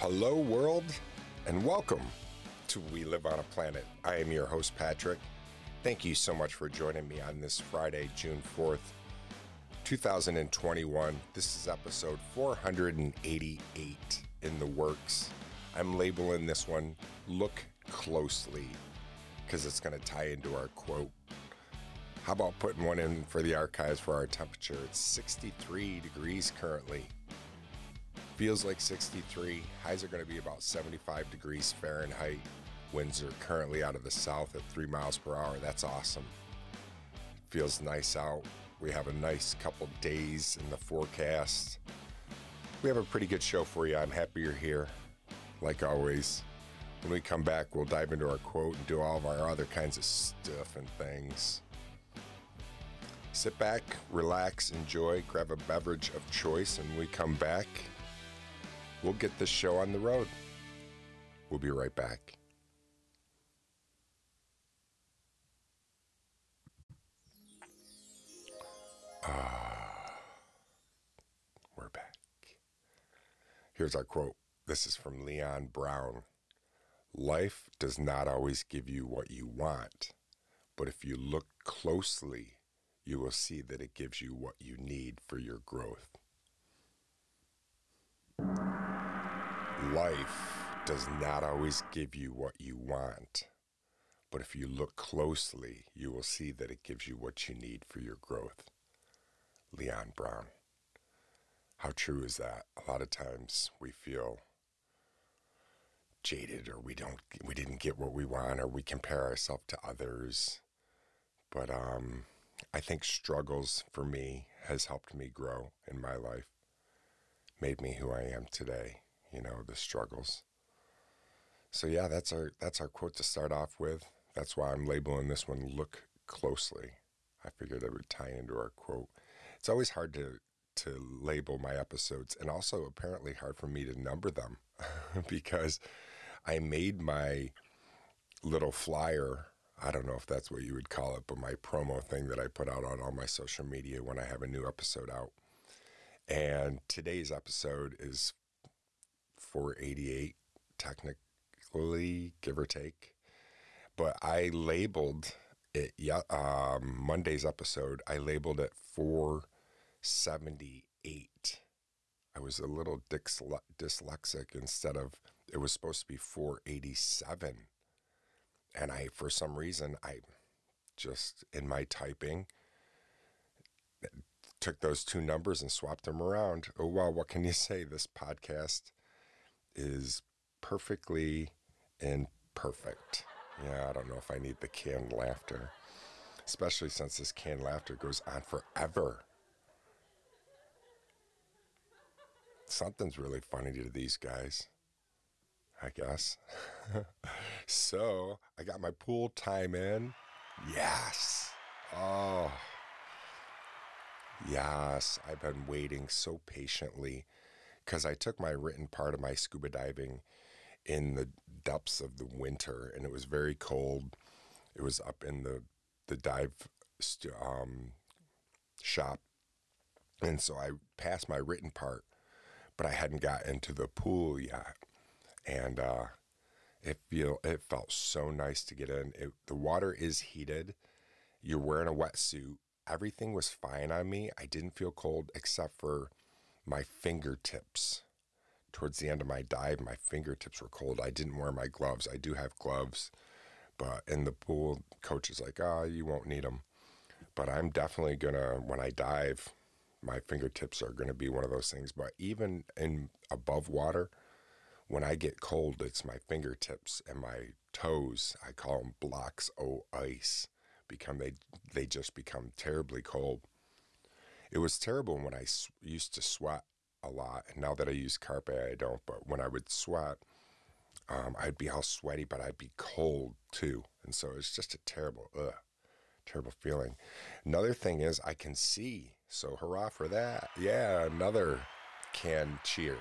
Hello, world, and welcome to We Live on a Planet. I am your host, Patrick. Thank you so much for joining me on this Friday, June 4th, 2021. This is episode 488 in the works. I'm labeling this one Look Closely because it's going to tie into our quote. How about putting one in for the archives for our temperature? It's 63 degrees currently. Feels like 63. Highs are going to be about 75 degrees Fahrenheit. Winds are currently out of the south at 3 miles per hour. That's awesome. Feels nice out. We have a nice couple days in the forecast. We have a pretty good show for you. I'm happy you're here. Like always, when we come back, we'll dive into our quote and do all of our other kinds of stuff and things. Sit back, relax, enjoy, grab a beverage of choice, and we come back, we'll get this show on the road. We'll be right back. Ah, we're back. Here's our quote. This is from Leon Brown. Life does not always give you what you want, but if you look closely, you will see that it gives you what you need for your growth. Life does not always give you what you want, but if you look closely, you will see that it gives you what you need for your growth. Leon Brown. How true is that? A lot of times we feel jaded or we don't we didn't get what we want or we compare ourselves to others. But um I think struggles for me has helped me grow in my life. Made me who I am today, you know, the struggles. So yeah, that's our that's our quote to start off with. That's why I'm labeling this one look closely. I figured it would tie into our quote. It's always hard to to label my episodes and also apparently hard for me to number them because I made my little flyer. I don't know if that's what you would call it, but my promo thing that I put out on all my social media when I have a new episode out. And today's episode is 488, technically, give or take. But I labeled it, yeah, um, Monday's episode, I labeled it 478. I was a little dyslexic instead of, it was supposed to be 487. And I, for some reason, I just, in my typing, took those two numbers and swapped them around. Oh, well, what can you say? This podcast is perfectly imperfect. Yeah, I don't know if I need the canned laughter, especially since this canned laughter goes on forever. Something's really funny to these guys, I guess. so I got my pool time in. Yes. Oh. Yes, I've been waiting so patiently because I took my written part of my scuba diving in the depths of the winter, and it was very cold. It was up in the the dive um, shop, and so I passed my written part, but I hadn't got into the pool yet, and uh, it feel it felt so nice to get in. It, the water is heated. You're wearing a wetsuit. Everything was fine on me. I didn't feel cold except for my fingertips towards the end of my dive, my fingertips were cold. I didn't wear my gloves. I do have gloves, but in the pool, coach is like, "Ah, oh, you won't need them." But I'm definitely gonna when I dive, my fingertips are gonna be one of those things. But even in above water, when I get cold, it's my fingertips and my toes. I call them blocks o ice. Become they they just become terribly cold. It was terrible when I used to sweat a lot. And now that I use Carpe, I don't. But when I would sweat, um, I'd be all sweaty, but I'd be cold too. And so it's just a terrible, ugh, terrible feeling. Another thing is I can see. So hurrah for that. Yeah, another can cheer.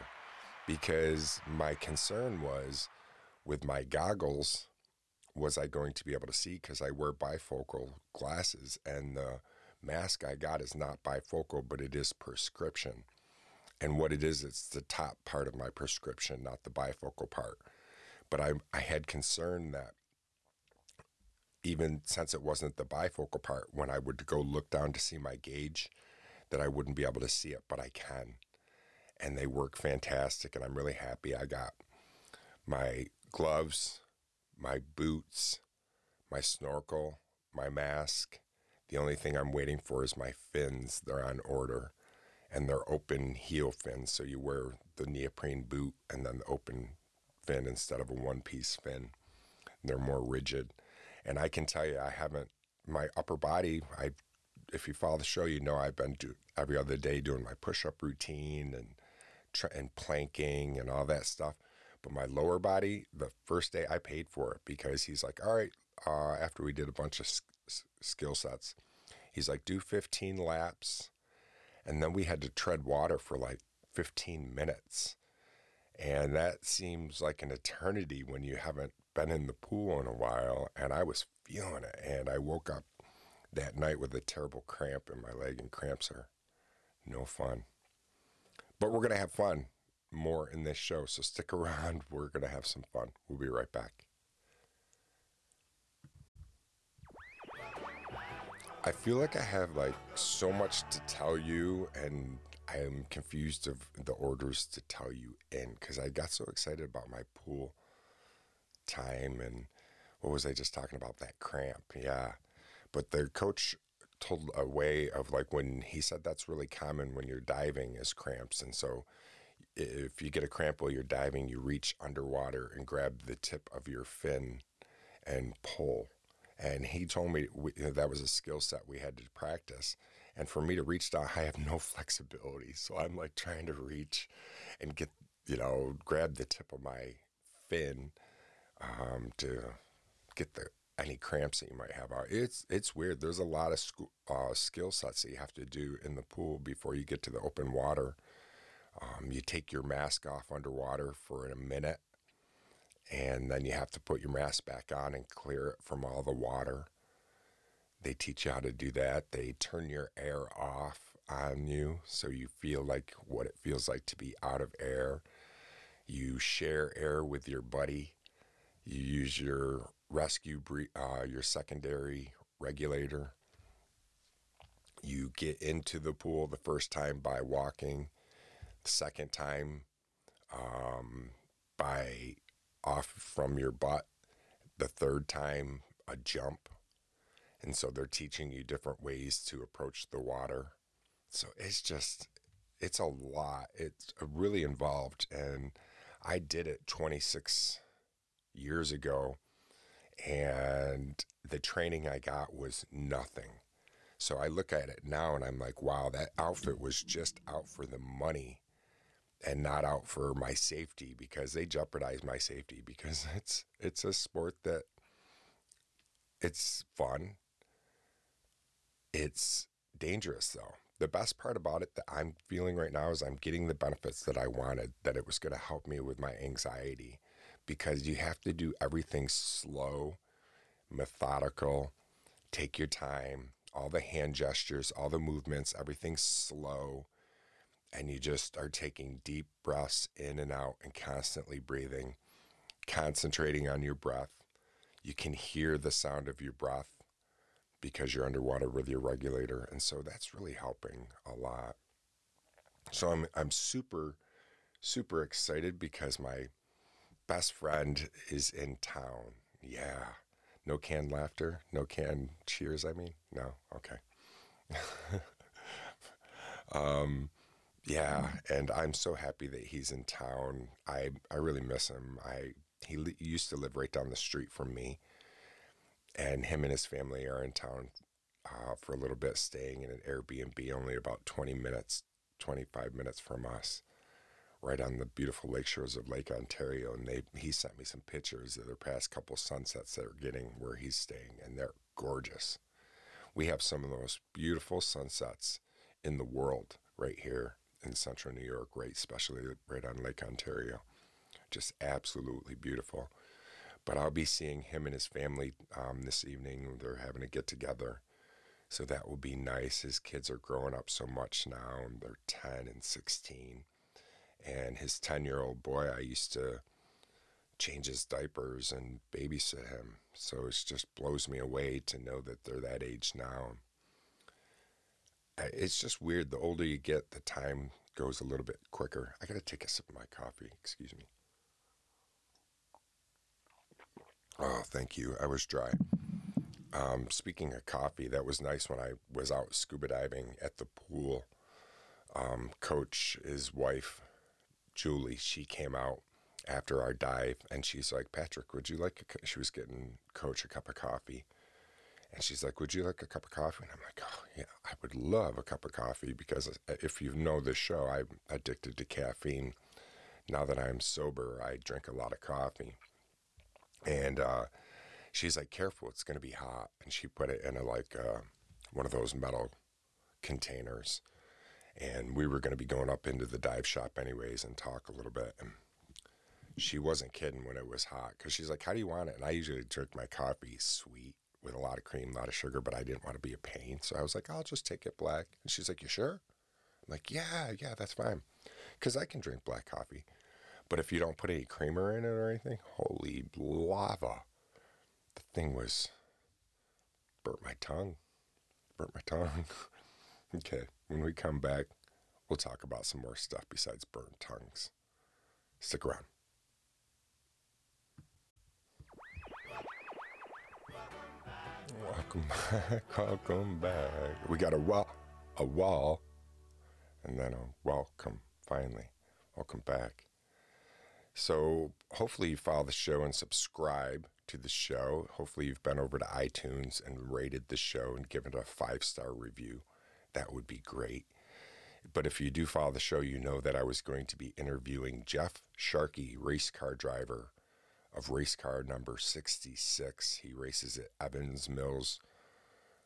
Because my concern was with my goggles, was I going to be able to see? Because I wear bifocal glasses and the mask I got is not bifocal, but it is prescription. And what it is, it's the top part of my prescription, not the bifocal part. But I, I had concern that even since it wasn't the bifocal part, when I would go look down to see my gauge, that I wouldn't be able to see it, but I can. And they work fantastic, and I'm really happy. I got my gloves, my boots, my snorkel, my mask. The only thing I'm waiting for is my fins. They're on order and they're open heel fins. So you wear the neoprene boot and then the open fin instead of a one piece fin. They're more rigid. And I can tell you, I haven't, my upper body, I, if you follow the show, you know I've been do, every other day doing my push up routine and, and planking and all that stuff. But my lower body, the first day I paid for it because he's like, all right, uh, after we did a bunch of skill sets, he's like, do 15 laps. And then we had to tread water for like 15 minutes. And that seems like an eternity when you haven't been in the pool in a while. And I was feeling it. And I woke up that night with a terrible cramp in my leg, and cramps are no fun. But we're going to have fun more in this show. So stick around. We're going to have some fun. We'll be right back. I feel like I have like so much to tell you, and I am confused of the orders to tell you in because I got so excited about my pool time and what was I just talking about? That cramp, yeah. But the coach told a way of like when he said that's really common when you're diving is cramps, and so if you get a cramp while you're diving, you reach underwater and grab the tip of your fin and pull. And he told me we, you know, that was a skill set we had to practice. And for me to reach down, I have no flexibility. So I'm like trying to reach and get, you know, grab the tip of my fin um, to get the any cramps that you might have out. It's it's weird. There's a lot of school, uh, skill sets that you have to do in the pool before you get to the open water. Um, you take your mask off underwater for a minute, and then you have to put your mask back on and clear it from all the water. They teach you how to do that. They turn your air off on you so you feel like what it feels like to be out of air. You share air with your buddy. You use your rescue, uh, your secondary regulator. You get into the pool the first time by walking the second time um, by off from your butt, the third time a jump. And so they're teaching you different ways to approach the water. So it's just, it's a lot. It's uh, really involved. And I did it 26 years ago. And the training I got was nothing. So I look at it now and I'm like, wow, that outfit was just out for the money and not out for my safety because they jeopardize my safety because it's it's a sport that it's fun. It's dangerous though. The best part about it that I'm feeling right now is I'm getting the benefits that I wanted, that it was going to help me with my anxiety because you have to do everything slow, methodical, take your time, all the hand gestures, all the movements, everything slow and you just are taking deep breaths in and out and constantly breathing, concentrating on your breath. You can hear the sound of your breath because you're underwater with your regulator. And so that's really helping a lot. So I'm, I'm super, super excited because my best friend is in town. Yeah. No canned laughter, no canned cheers, I mean? No? Okay. um, yeah, and I'm so happy that he's in town. I I really miss him. I he li- used to live right down the street from me, and him and his family are in town uh, for a little bit, staying in an Airbnb, only about 20 minutes, 25 minutes from us, right on the beautiful lake shores of Lake Ontario. And they he sent me some pictures of their past couple sunsets that are getting where he's staying, and they're gorgeous. We have some of the most beautiful sunsets in the world right here in central New York, right, especially right on Lake Ontario. Just absolutely beautiful. But I'll be seeing him and his family um, this evening. They're having a get together So that will be nice. His kids are growing up so much now, and they're 10 and 16. And his 10 year old boy, I used to change his diapers and babysit him. So it just blows me away to know that they're that age now. It's just weird. The older you get, the time goes a little bit quicker. I got to take a sip of my coffee. Excuse me. Oh, thank you. I was dry. Um, speaking of coffee, that was nice when I was out scuba diving at the pool. Um, Coach, his wife, Julie, she came out after our dive and she's like, Patrick, would you like a, she was getting Coach a cup of coffee. And she's like, Would you like a cup of coffee? And I'm like, Oh, yeah, I would love a cup of coffee because if you know this show, I'm addicted to caffeine. Now that I'm sober, I drink a lot of coffee. And uh, she's like, Careful, it's going to be hot. And she put it in a like uh, one of those metal containers. And we were going to be going up into the dive shop anyways and talk a little bit. And she wasn't kidding when it was hot because she's like, How do you want it? And I usually drink my coffee sweet with a lot of cream, a lot of sugar, but I didn't want to be a pain. So I was like, I'll just take it black. And she's like, You sure? I'm like, Yeah, yeah, that's fine. Because I can drink black coffee. But if you don't put any creamer in it or anything, holy lava. The thing was, burnt my tongue. Burnt my tongue. okay, when we come back, we'll talk about some more stuff besides burnt tongues. Stick around. Welcome back, welcome back. We got a wall, a wall, and then a welcome. Finally, welcome back. So hopefully you follow the show and subscribe to the show. Hopefully you've been over to iTunes and rated the show and given it a five star review. That would be great. But if you do follow the show, you know that I was going to be interviewing Jeff Sharkey, race car driver of race car number 66. He races at Evans Mills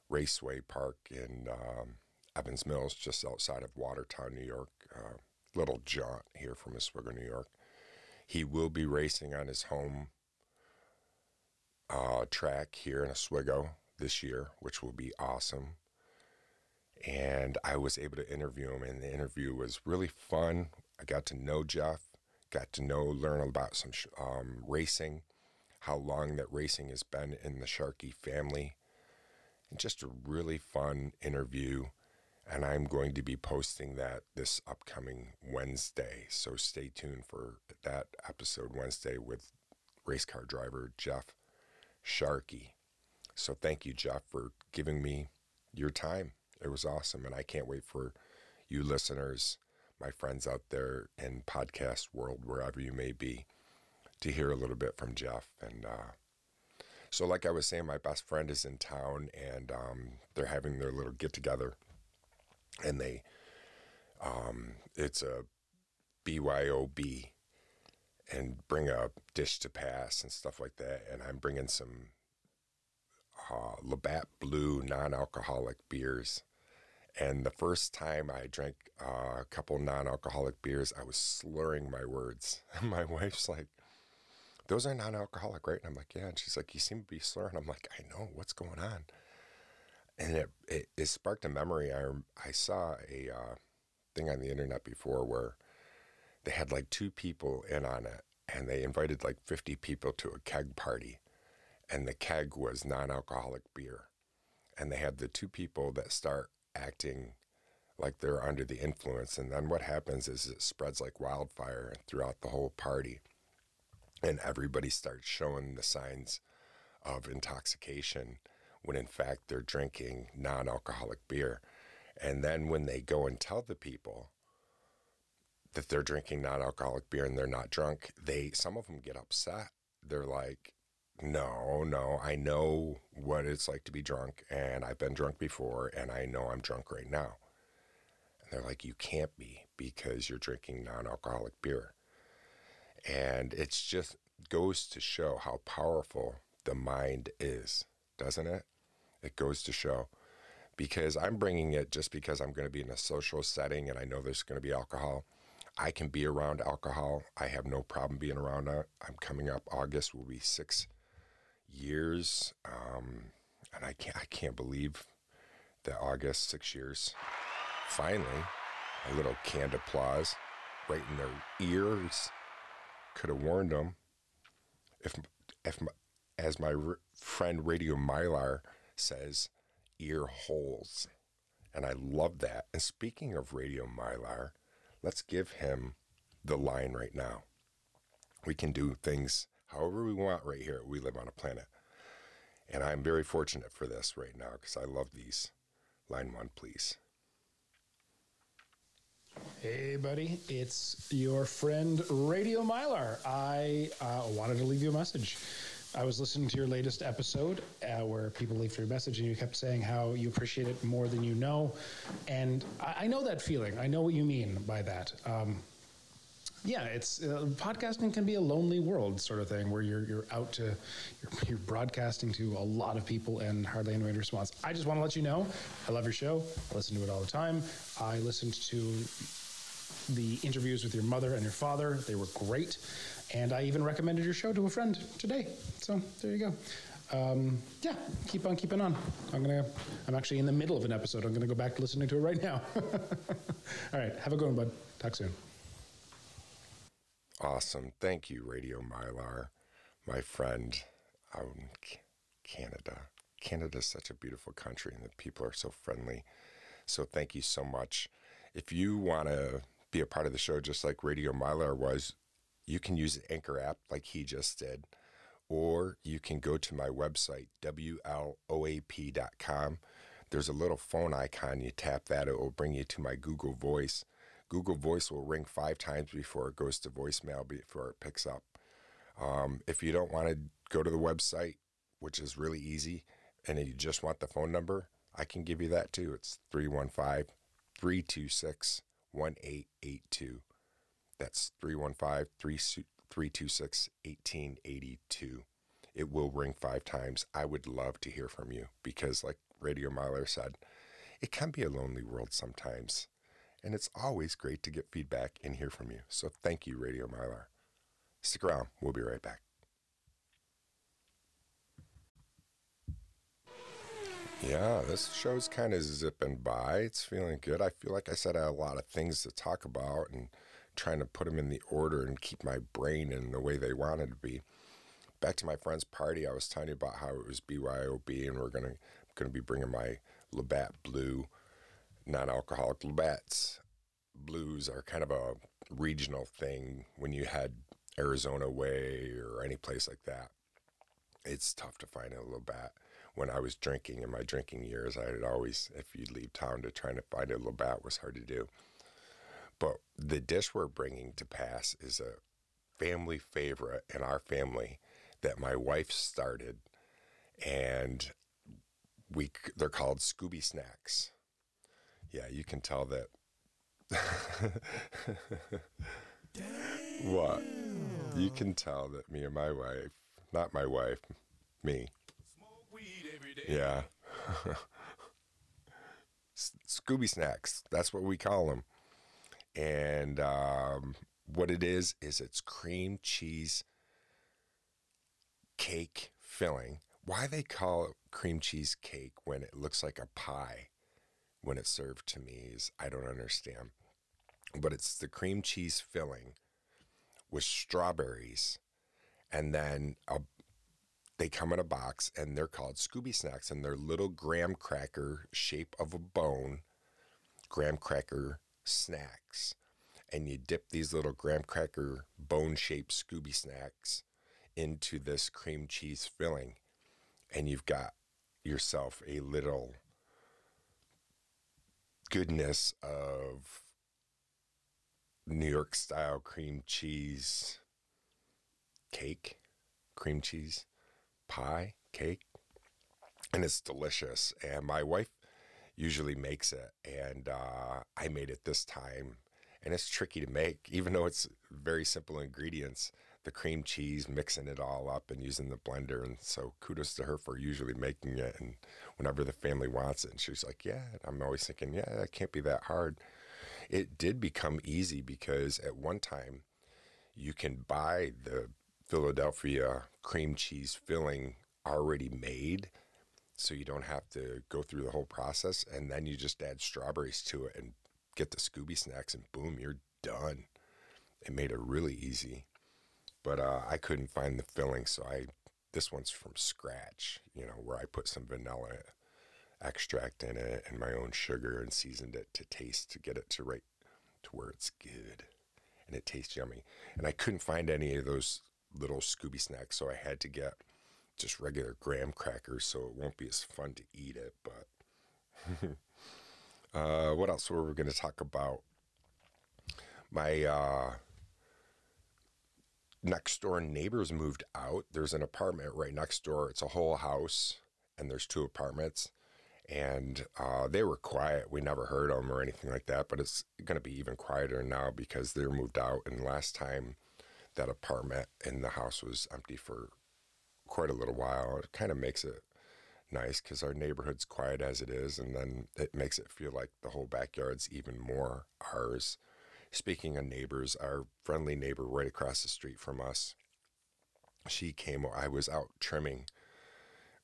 Raceway Park in um, Evans Mills, just outside of Watertown, New York. Uh, little jaunt here from Oswego, New York. He will be racing on his home uh, track here in Oswego this year, which will be awesome. And I was able to interview him, and the interview was really fun. I got to know Jeff got to know, learn about some um, racing, how long that racing has been in the Sharkey family, and just a really fun interview. And I'm going to be posting that this upcoming Wednesday. So stay tuned for that episode Wednesday with race car driver Jeff Sharkey. So thank you, Jeff, for giving me your time. It was awesome. And I can't wait for you listeners my friends out there in podcast world, wherever you may be, to hear a little bit from Jeff. And uh, so, like I was saying, my best friend is in town, and um, they're having their little get together, and they, um, it's a BYOB, and bring a dish to pass and stuff like that. And I'm bringing some uh, Labatt Blue non-alcoholic beers and the first time I drank uh, a couple non alcoholic beers, I was slurring my words. my wife's like, Those are non alcoholic, right? And I'm like, Yeah. And she's like, You seem to be slurring. I'm like, I know. What's going on? And it, it, it sparked a memory. I, I saw a uh, thing on the internet before where they had like two people in on it and they invited like 50 people to a keg party. And the keg was non alcoholic beer. And they had the two people that start acting like they're under the influence. And then what happens is it spreads like wildfire throughout the whole party. And everybody starts showing the signs of intoxication when in fact they're drinking non alcoholic beer. And then when they go and tell the people that they're drinking non alcoholic beer and they're not drunk, they some of them get upset. They're like, no, no, I know what it's like to be drunk, and I've been drunk before, and I know I'm drunk right now. And they're like, You can't be because you're drinking non alcoholic beer. And it just goes to show how powerful the mind is, doesn't it? It goes to show. Because I'm bringing it just because I'm going to be in a social setting and I know there's going to be alcohol. I can be around alcohol. I have no problem being around it. I'm coming up August will be six years, um, and I can't I can't believe that August, six years. Finally, a little canned applause right in their ears. Could have warned them. If, if my, as my r- friend Radio Mylar says, ear holes. And I love that. And speaking of Radio Mylar, let's give him the line right now. We can do things however we want right here. We live on a planet. And I'm very fortunate for this right now because I love these. Line one, please. Hey, buddy, it's your friend Radio Mylar. I uh, wanted to leave you a message. I was listening to your latest episode uh, where people leave your message and you kept saying how you appreciate it more than you know. And I, I know that feeling. I know what you mean by that. Um, yeah, it's uh, podcasting can be a lonely world sort of thing where you're you're out to you're, you're broadcasting to a lot of people and hardly anyone responds. I just want to let you know I love your show. I listen to it all the time. I listened to the interviews with your mother and your father. They were great, and I even recommended your show to a friend today. So there you go. Um, yeah, keep on keeping on. I'm gonna. I'm actually in the middle of an episode. I'm gonna go back to listening to it right now. all right, have a good one, bud. Talk soon. Awesome. Thank you, Radio Mylar, my friend out in Canada. Canada is such a beautiful country and the people are so friendly. So thank you so much. If you want to be a part of the show just like Radio Mylar was, you can use the Anchor app like he just did, or you can go to my website, WLOAP.com. There's a little phone icon. You tap that, it will bring you to my Google Voice. Google Voice will ring five times before it goes to voicemail, before it picks up. Um, if you don't want to go to the website, which is really easy, and you just want the phone number, I can give you that too. It's 315 326 1882. That's 315 326 1882. It will ring five times. I would love to hear from you because, like Radio Mylar said, it can be a lonely world sometimes. And it's always great to get feedback and hear from you. So thank you, Radio Mylar. Stick around. We'll be right back. Yeah, this show's kind of zipping by. It's feeling good. I feel like I said I had a lot of things to talk about and trying to put them in the order and keep my brain in the way they wanted to be. Back to my friend's party, I was telling you about how it was BYOB, and we're gonna gonna be bringing my Labatt Blue non-alcoholic Labatt's blues are kind of a regional thing. When you had Arizona way or any place like that, it's tough to find a Labatt. When I was drinking in my drinking years, I had always, if you'd leave town to try to find a Labatt was hard to do. But the dish we're bringing to pass is a family favorite in our family that my wife started, and we they're called Scooby Snacks yeah, you can tell that. what? You can tell that me and my wife, not my wife, me. Yeah. Scooby snacks. That's what we call them. And um, what it is, is it's cream cheese cake filling. Why they call it cream cheese cake when it looks like a pie when it's served to me is I don't understand. But it's the cream cheese filling with strawberries, and then a, they come in a box, and they're called Scooby Snacks, and they're little graham cracker shape of a bone, graham cracker snacks, and you dip these little graham cracker bone shaped Scooby Snacks into this cream cheese filling, and you've got yourself a little goodness of New York style cream cheese cake, cream cheese pie cake, and it's delicious. And my wife usually makes it, and uh, I made it this time. And it's tricky to make, even though it's very simple ingredients the cream cheese, mixing it all up and using the blender. And so kudos to her for usually making it. And whenever the family wants it, and she's like, yeah, I'm always thinking, yeah, that can't be that hard. It did become easy because at one time you can buy the Philadelphia cream cheese filling already made so you don't have to go through the whole process. And then you just add strawberries to it and get the Scooby snacks, and boom, you're done. It made it really easy. But uh, I couldn't find the filling, so I this one's from scratch, you know, where I put some vanilla extract in it and my own sugar and seasoned it to taste to get it to right to where it's good and it tastes yummy. And I couldn't find any of those little Scooby snacks, so I had to get just regular graham crackers, so it won't be as fun to eat it. But uh, what else were we going to talk about? My uh, next door neighbors moved out. There's an apartment right next door. It's a whole house, and there's two apartments. And uh, they were quiet. We never heard them or anything like that. But it's going to be even quieter now because they're moved out. And last time that apartment in the house was empty for quite a little while. It kind of makes it nice because our neighborhood's quiet as it is, and then it makes it feel like the whole backyard's even more ours. Speaking of neighbors, our friendly neighbor right across the street from us, she came. I was out trimming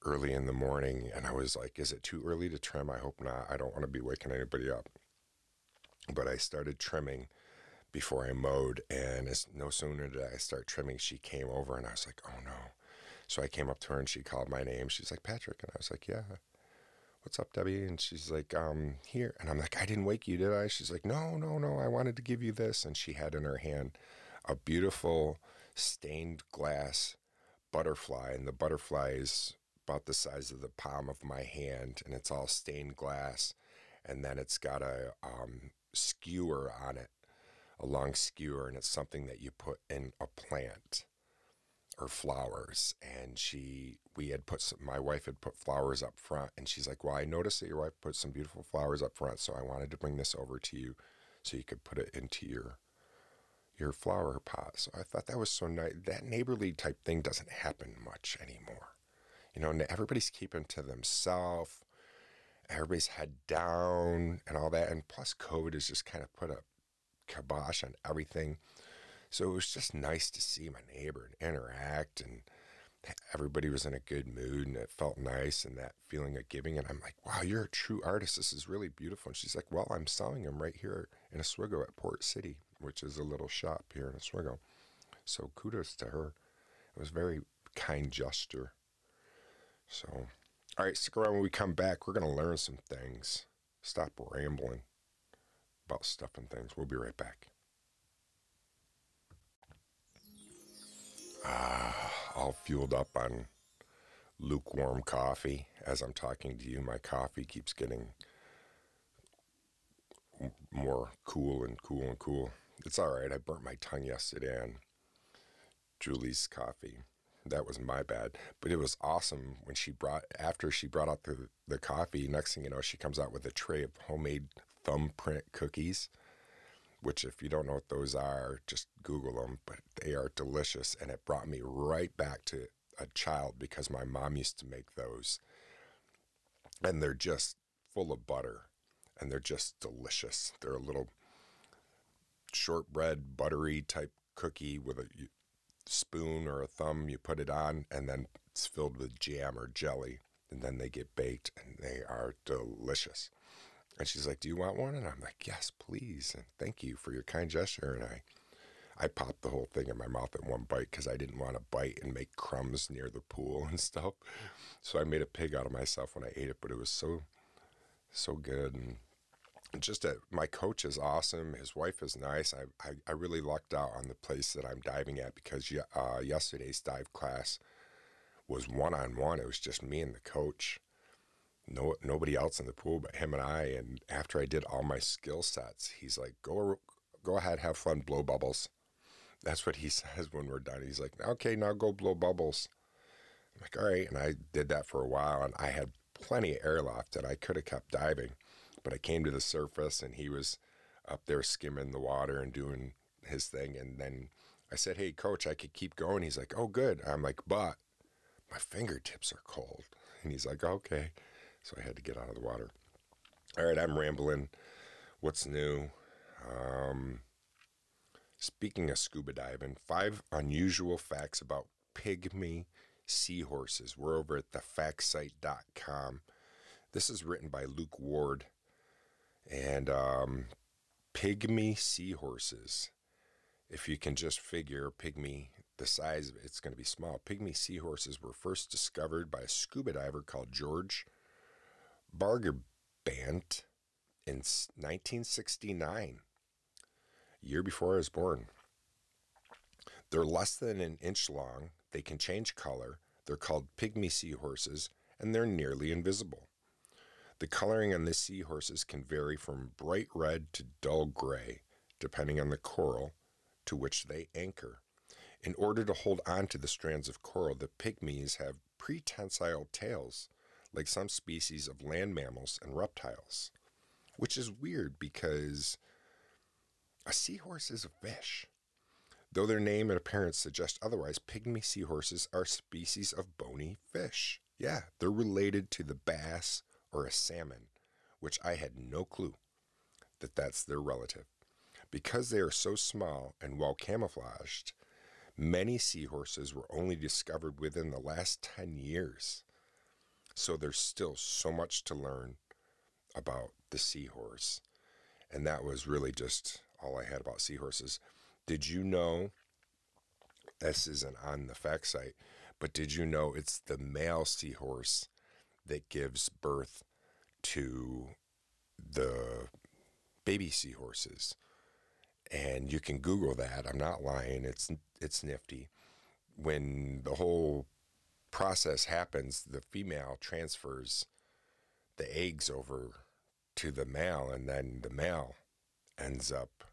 early in the morning, and I was like, "Is it too early to trim? I hope not. I don't want to be waking anybody up." But I started trimming before I mowed, and as no sooner did I start trimming, she came over, and I was like, "Oh no." So I came up to her and she called my name. She's like, Patrick. And I was like, yeah. What's up, Debbie? And she's like, um, here. And I'm like, I didn't wake you, did I? She's like, no, no, no. I wanted to give you this. And she had in her hand a beautiful stained glass butterfly. And the butterfly is about the size of the palm of my hand. And it's all stained glass. And then it's got a um, skewer on it, a long skewer. And it's something that you put in a plant or flowers and she we had put some, my wife had put flowers up front and she's like well i noticed that your wife put some beautiful flowers up front so i wanted to bring this over to you so you could put it into your your flower pot. So i thought that was so nice that neighborly type thing doesn't happen much anymore. You know everybody's keeping to themselves everybody's head down and all that and plus covid has just kind of put a kibosh on everything so it was just nice to see my neighbor and interact, and everybody was in a good mood, and it felt nice, and that feeling of giving. And I'm like, wow, you're a true artist. This is really beautiful. And she's like, well, I'm selling them right here in Oswego at Port City, which is a little shop here in Oswego. So kudos to her. It was very kind gesture. So, all right, stick around when we come back. We're going to learn some things. Stop rambling about stuff and things. We'll be right back. Ah, all fueled up on lukewarm coffee. As I'm talking to you, my coffee keeps getting more cool and cool and cool. It's all right. I burnt my tongue yesterday on Julie's coffee. That was my bad. But it was awesome when she brought, after she brought out the, the coffee, next thing you know, she comes out with a tray of homemade thumbprint cookies which if you don't know what those are, just Google them. But they are delicious, and it brought me right back to a child because my mom used to make those, and they're just full of butter, and they're just delicious. They're a little shortbread, buttery type cookie with a spoon or a thumb. You put it on, and then it's filled with jam or jelly, and then they get baked, and they are delicious. And she's like, "Do you want one?" And I'm like, "Yes, please." And thank you for your kind gesture. And I, I popped the whole thing in my mouth in one bite because I didn't want to bite and make crumbs near the pool and stuff. So I made a pig out of myself when I ate it, but it was so, so good. And just a, my coach is awesome. His wife is nice. I, I, I really lucked out on the place that I'm diving at because uh, yesterday's dive class was one on one. It was just me and the coach no nobody else in the pool but him and I. And after I did all my skill sets, he's like, "Go go ahead, have fun, blow bubbles." That's what he says when we're done. He's like, "Okay, now go blow bubbles." I'm like, "All right," and I did that for a while, and I had plenty of airlift, and I could have kept diving, but I came to the surface, and he was up there skimming the water and doing his thing, and then I said, "Hey, coach, I could keep going." He's like, "Oh, good." I'm like, "But." My fingertips are cold. And he's like, okay so I had to get out of the water. All right, I'm rambling. What's new? Um, speaking of scuba diving, five unusual facts about pygmy seahorses. We're over at thefactsite.com. This is written by Luke Ward. And um, pygmy seahorses. If you can just figure pygmy, the size it's going to be small. Pygmy seahorses were first discovered by a scuba diver called George Bargibant in 1969, year before I was born. They're less than an inch long. They can change color. They're called pygmy seahorses, and they're nearly invisible. The coloring on the seahorses can vary from bright red to dull gray, depending on the coral to which they anchor. In order to hold on to the strands of coral, the pygmies have prehensile tails, like some species of land mammals and reptiles, which is weird because a seahorse is a fish. Though their name and appearance suggest otherwise, pygmy seahorses are species of bony fish. Yeah, they're related to the bass or a salmon, which I had no clue that that's their relative. Because they are so small and well camouflaged, many seahorses were only discovered within the last 10 years. So there's still so much to learn about the seahorse. And that was really just all I had about seahorses. Did you know? This isn't on the fact site, but did you know it's the male seahorse that gives birth to the baby seahorses? And you can Google that. I'm not lying. It's it's nifty. When the whole process happens, the female transfers the eggs over to the male, and then the male ends up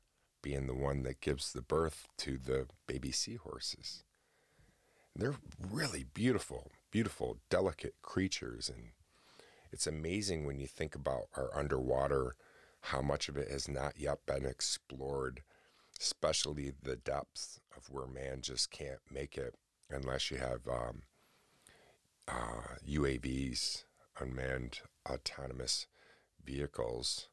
being the one that gives the birth to the baby seahorses. They're really beautiful, beautiful, delicate creatures. And it's amazing when you think about our underwater, how much of it has not yet been explored, especially the depths of where man just can't make it unless you have um, uh, UAVs, unmanned autonomous vehicles.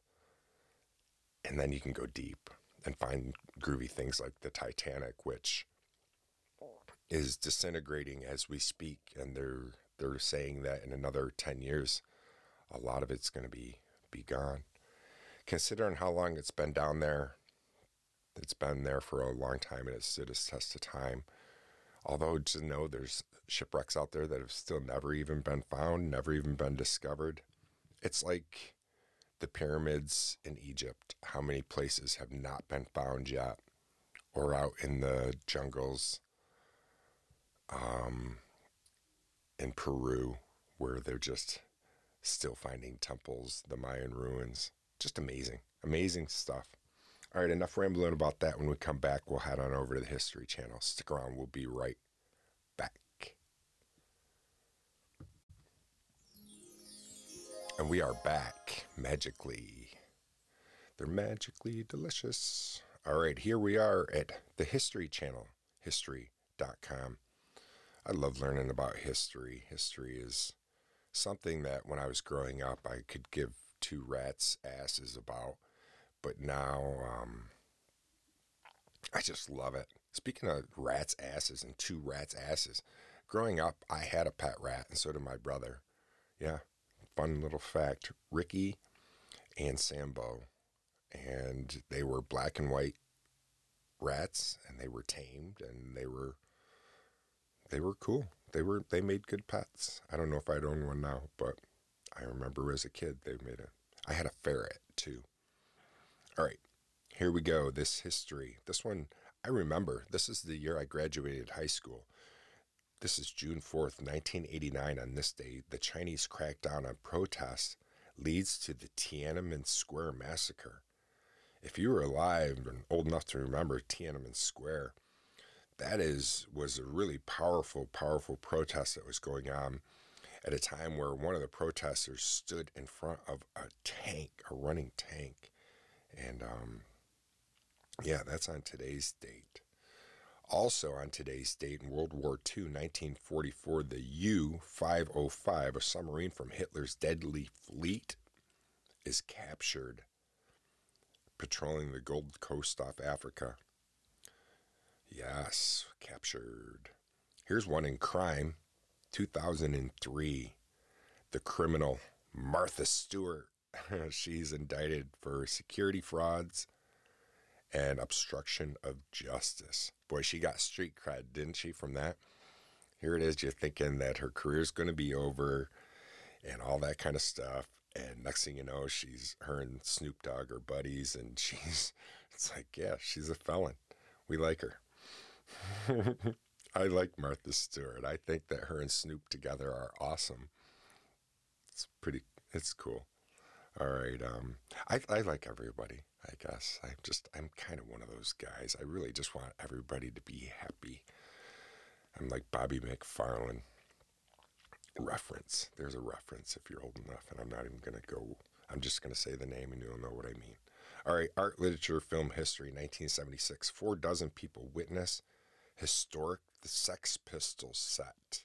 And then you can go deep and find groovy things like the Titanic, which is disintegrating as we speak, and they're they're saying that in another ten years, a lot of it's going to be be gone. Considering how long it's been down there, it's been there for a long time, and it's stood its test of time. Although to know there's shipwrecks out there that have still never even been found, never even been discovered. It's like the pyramids in Egypt, how many places have not been found yet, or out in the jungles um, in Peru, where they're just still finding temples, the Mayan ruins. Just amazing, amazing stuff. All right, enough rambling about that. When we come back, we'll head on over to the History Channel. Stick around, we'll be right And we are back magically. They're magically delicious. All right, here we are at the History Channel, history.com. I love learning about history. History is something that when I was growing up, I could give two rats' asses about. But now, um, I just love it. Speaking of rats' asses and two rats' asses, growing up, I had a pet rat, and so did my brother. Yeah, fun little fact Ricky and Sambo, and they were black and white rats, and they were tamed, and they were they were cool. They were they made good pets. I don't know if I'd own one now, but I remember as a kid they made a. I had a ferret too. All right, here we go. This history. This one I remember. This is the year I graduated high school. This is June 4th, 1989. On this day, the Chinese crackdown on protests leads to the Tiananmen Square massacre. If you were alive and old enough to remember Tiananmen Square, that is was a really powerful, powerful protest that was going on at a time where one of the protesters stood in front of a tank, a running tank, and um, yeah, that's on today's date. Also, on today's date in World War II, 1944, the U 505, a submarine from Hitler's deadly fleet, is captured patrolling the Gold Coast off Africa. Yes, captured. Here's one in crime 2003, the criminal Martha Stewart. She's indicted for security frauds and obstruction of justice. Boy, she got street cred, didn't she, from that? Here it is, you're thinking that her career's going to be over and all that kind of stuff. And next thing you know, she's her and Snoop Dogg are buddies, and she's it's like, yeah, she's a felon. We like her. I like Martha Stewart. I think that her and Snoop together are awesome. It's pretty. It's cool. All right. Um, I I like everybody. I guess I'm just I'm kind of one of those guys. I really just want everybody to be happy. I'm like Bobby McFerrin reference. There's a reference if you're old enough, and I'm not even going to go. I'm just going to say the name and you'll know what I mean. All right, art, literature, film history, 1976. Four dozen people witness historic the Sex Pistols set.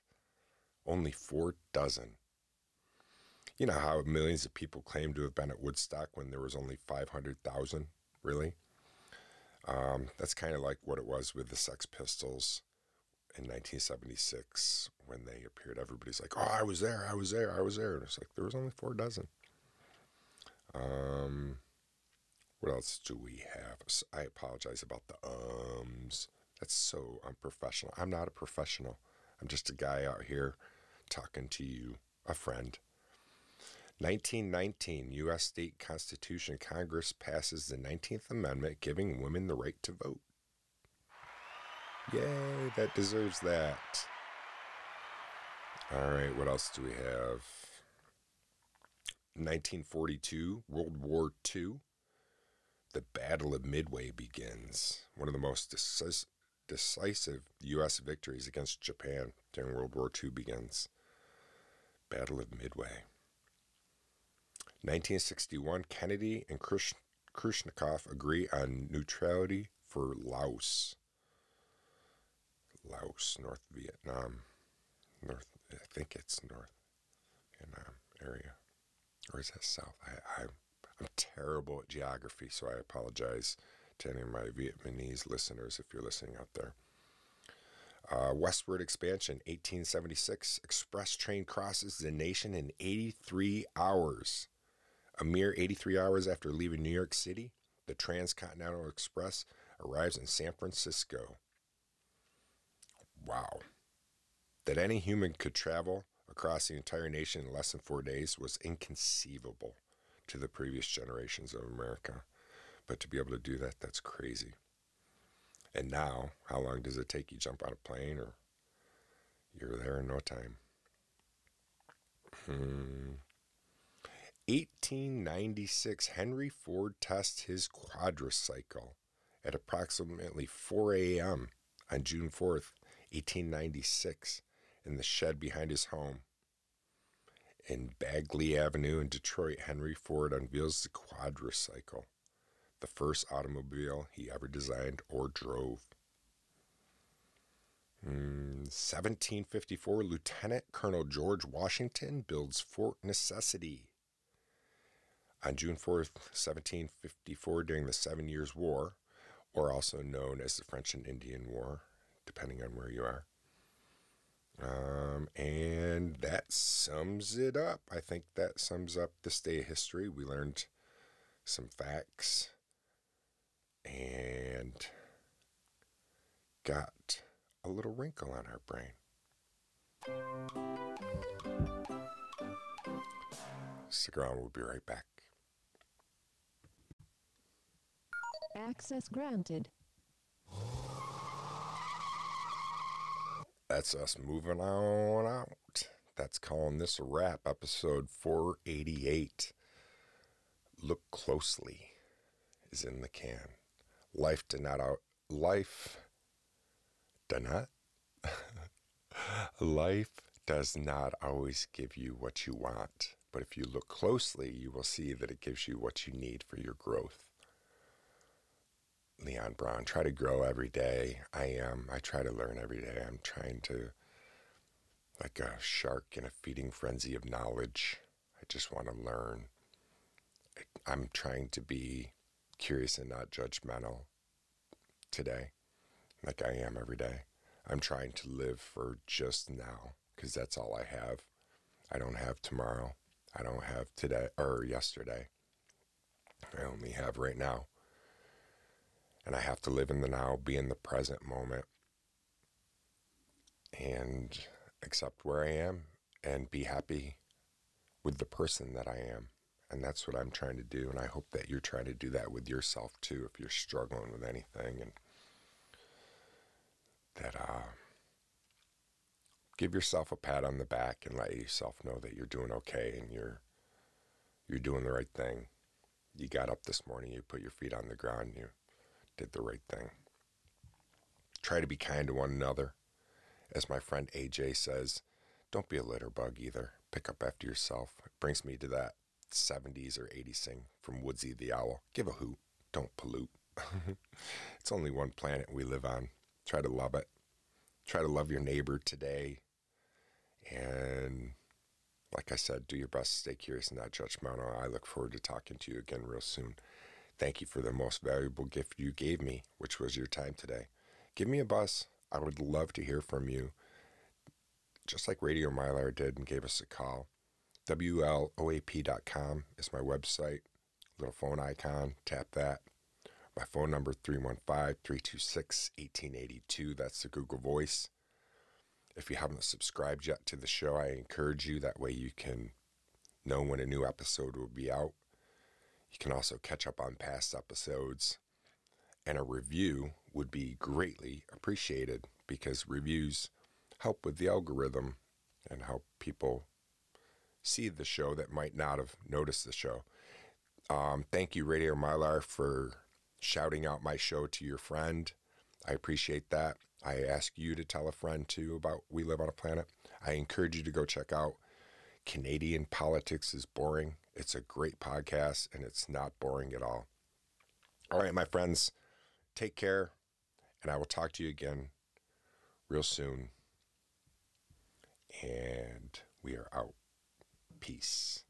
Only four dozen. You know how millions of people claim to have been at Woodstock when there was only 500,000? Really? Um, that's kind of like what it was with the Sex Pistols in 1976 when they appeared. Everybody's like, "Oh, I was there, I was there, I was there," and it's like there was only four dozen. Um, what else do we have? I apologize about the ums. That's so unprofessional. I'm not a professional. I'm just a guy out here talking to you, a friend. 1919 U.S. State Constitution Congress passes the 19th Amendment giving women the right to vote. Yay, that deserves that. All right, what else do we have? 1942, World War II. The Battle of Midway begins. One of the most decis- decisive U.S. victories against Japan during World War II begins. Battle of Midway. 1961, Kennedy and Khrushchev agree on neutrality for Laos. Laos, North Vietnam, North. I think it's North Vietnam area, or is that South? I, I I'm terrible at geography, so I apologize to any of my Vietnamese listeners if you're listening out there. Uh, westward expansion, 1876. Express train crosses the nation in 83 hours. A mere 83 hours after leaving New York City, the Transcontinental Express arrives in San Francisco. Wow. That any human could travel across the entire nation in less than four days was inconceivable to the previous generations of America. But to be able to do that, that's crazy. And now, how long does it take you jump on a plane or you're there in no time? Hmm. 1896, Henry Ford tests his quadricycle at approximately 4 a.m. on June 4th, 1896, in the shed behind his home. In Bagley Avenue in Detroit, Henry Ford unveils the quadricycle, the first automobile he ever designed or drove. Mm, 1754, Lieutenant Colonel George Washington builds Fort Necessity. On June 4th, 1754, during the Seven Years' War, or also known as the French and Indian War, depending on where you are. Um, and that sums it up. I think that sums up this day of history. We learned some facts and got a little wrinkle on our brain. Stick around, we'll be right back. Access granted. That's us moving on out. That's calling this a wrap. Episode 488. Look closely is in the can. Life did not out. Life did not. Life does not always give you what you want, but if you look closely, you will see that it gives you what you need for your growth. Leon Braun. Try to grow every day. I am. I try to learn every day. I'm trying to, like a shark in a feeding frenzy of knowledge. I just want to learn. I'm trying to be curious and not judgmental today, like I am every day. I'm trying to live for just now because that's all I have. I don't have tomorrow. I don't have today or yesterday. I only have right now. And I have to live in the now, be in the present moment, and accept where I am and be happy with the person that I am. And that's what I'm trying to do. And I hope that you're trying to do that with yourself too, if you're struggling with anything. And that, uh, give yourself a pat on the back and let yourself know that you're doing okay and you're, you're doing the right thing. You got up this morning, you put your feet on the ground, you did the right thing. Try to be kind to one another. As my friend AJ says, don't be a litter bug either. Pick up after yourself. It brings me to that 70s or 80s sing from Woodsy the Owl. Give a hoot. Don't pollute. it's only one planet we live on. Try to love it. Try to love your neighbor today. And like I said, do your best to stay curious and not judgmental. I look forward to talking to you again real soon. Thank you for the most valuable gift you gave me, which was your time today. Give me a buzz. I would love to hear from you just like Radio Mylar did and gave us a call. WLOAP.com is my website. Little phone icon, tap that. My phone number 315-326-1882. That's the Google Voice. If you haven't subscribed yet to the show, I encourage you that way you can know when a new episode will be out. You can also catch up on past episodes and a review would be greatly appreciated because reviews help with the algorithm and help people see the show that might not have noticed the show. Um, thank you, Radio Mylar, for shouting out my show to your friend. I appreciate that. I ask you to tell a friend too about We Live on a Planet. I encourage you to go check out Canadian Politics is Boring. It's a great podcast and it's not boring at all. All right, my friends, take care, and I will talk to you again real soon. And we are out. Peace.